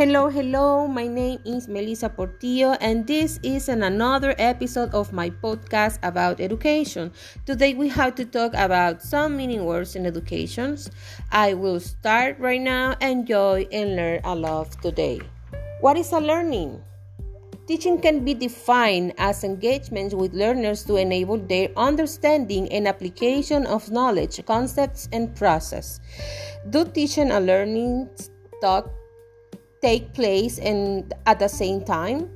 Hello, hello. My name is Melissa Portillo, and this is an another episode of my podcast about education. Today, we have to talk about some meaning words in education. I will start right now. Enjoy and learn a lot today. What is a learning? Teaching can be defined as engagement with learners to enable their understanding and application of knowledge, concepts, and process. Do teaching and learning talk take place and at the same time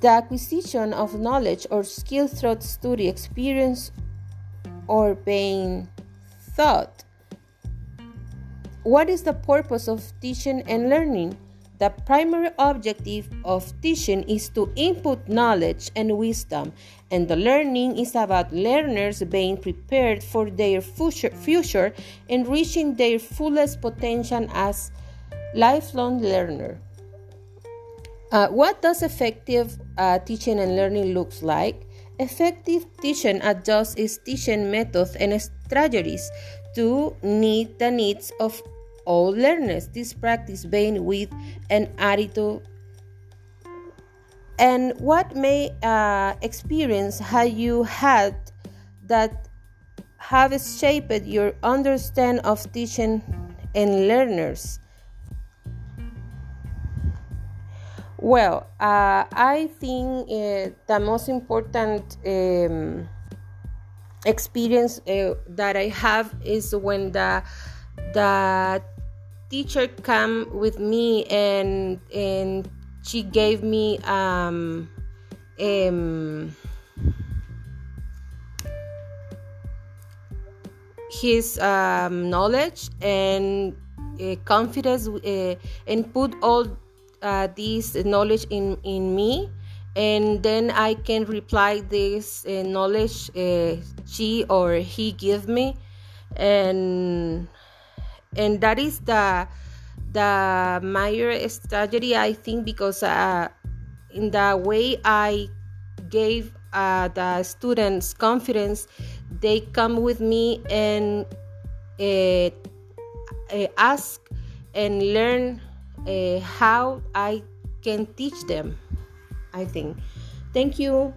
the acquisition of knowledge or skill through study experience or being thought what is the purpose of teaching and learning the primary objective of teaching is to input knowledge and wisdom and the learning is about learners being prepared for their future, future and reaching their fullest potential as lifelong learner. Uh, what does effective uh, teaching and learning looks like? Effective teaching adjusts its teaching methods and strategies to meet the needs of all learners. This practice being with an attitude. And what may uh, experience have you had that have shaped your understanding of teaching and learners? Well, uh, I think uh, the most important um, experience uh, that I have is when the the teacher came with me and and she gave me um, um, his knowledge and uh, confidence and put all uh, this knowledge in in me and then i can reply this uh, knowledge uh, she or he give me. And and that is the the major strategy i think because uh, in the way i gave uh, the students confidence they come with me and uh, ask and learn uh, how I can teach them. I think. Thank you.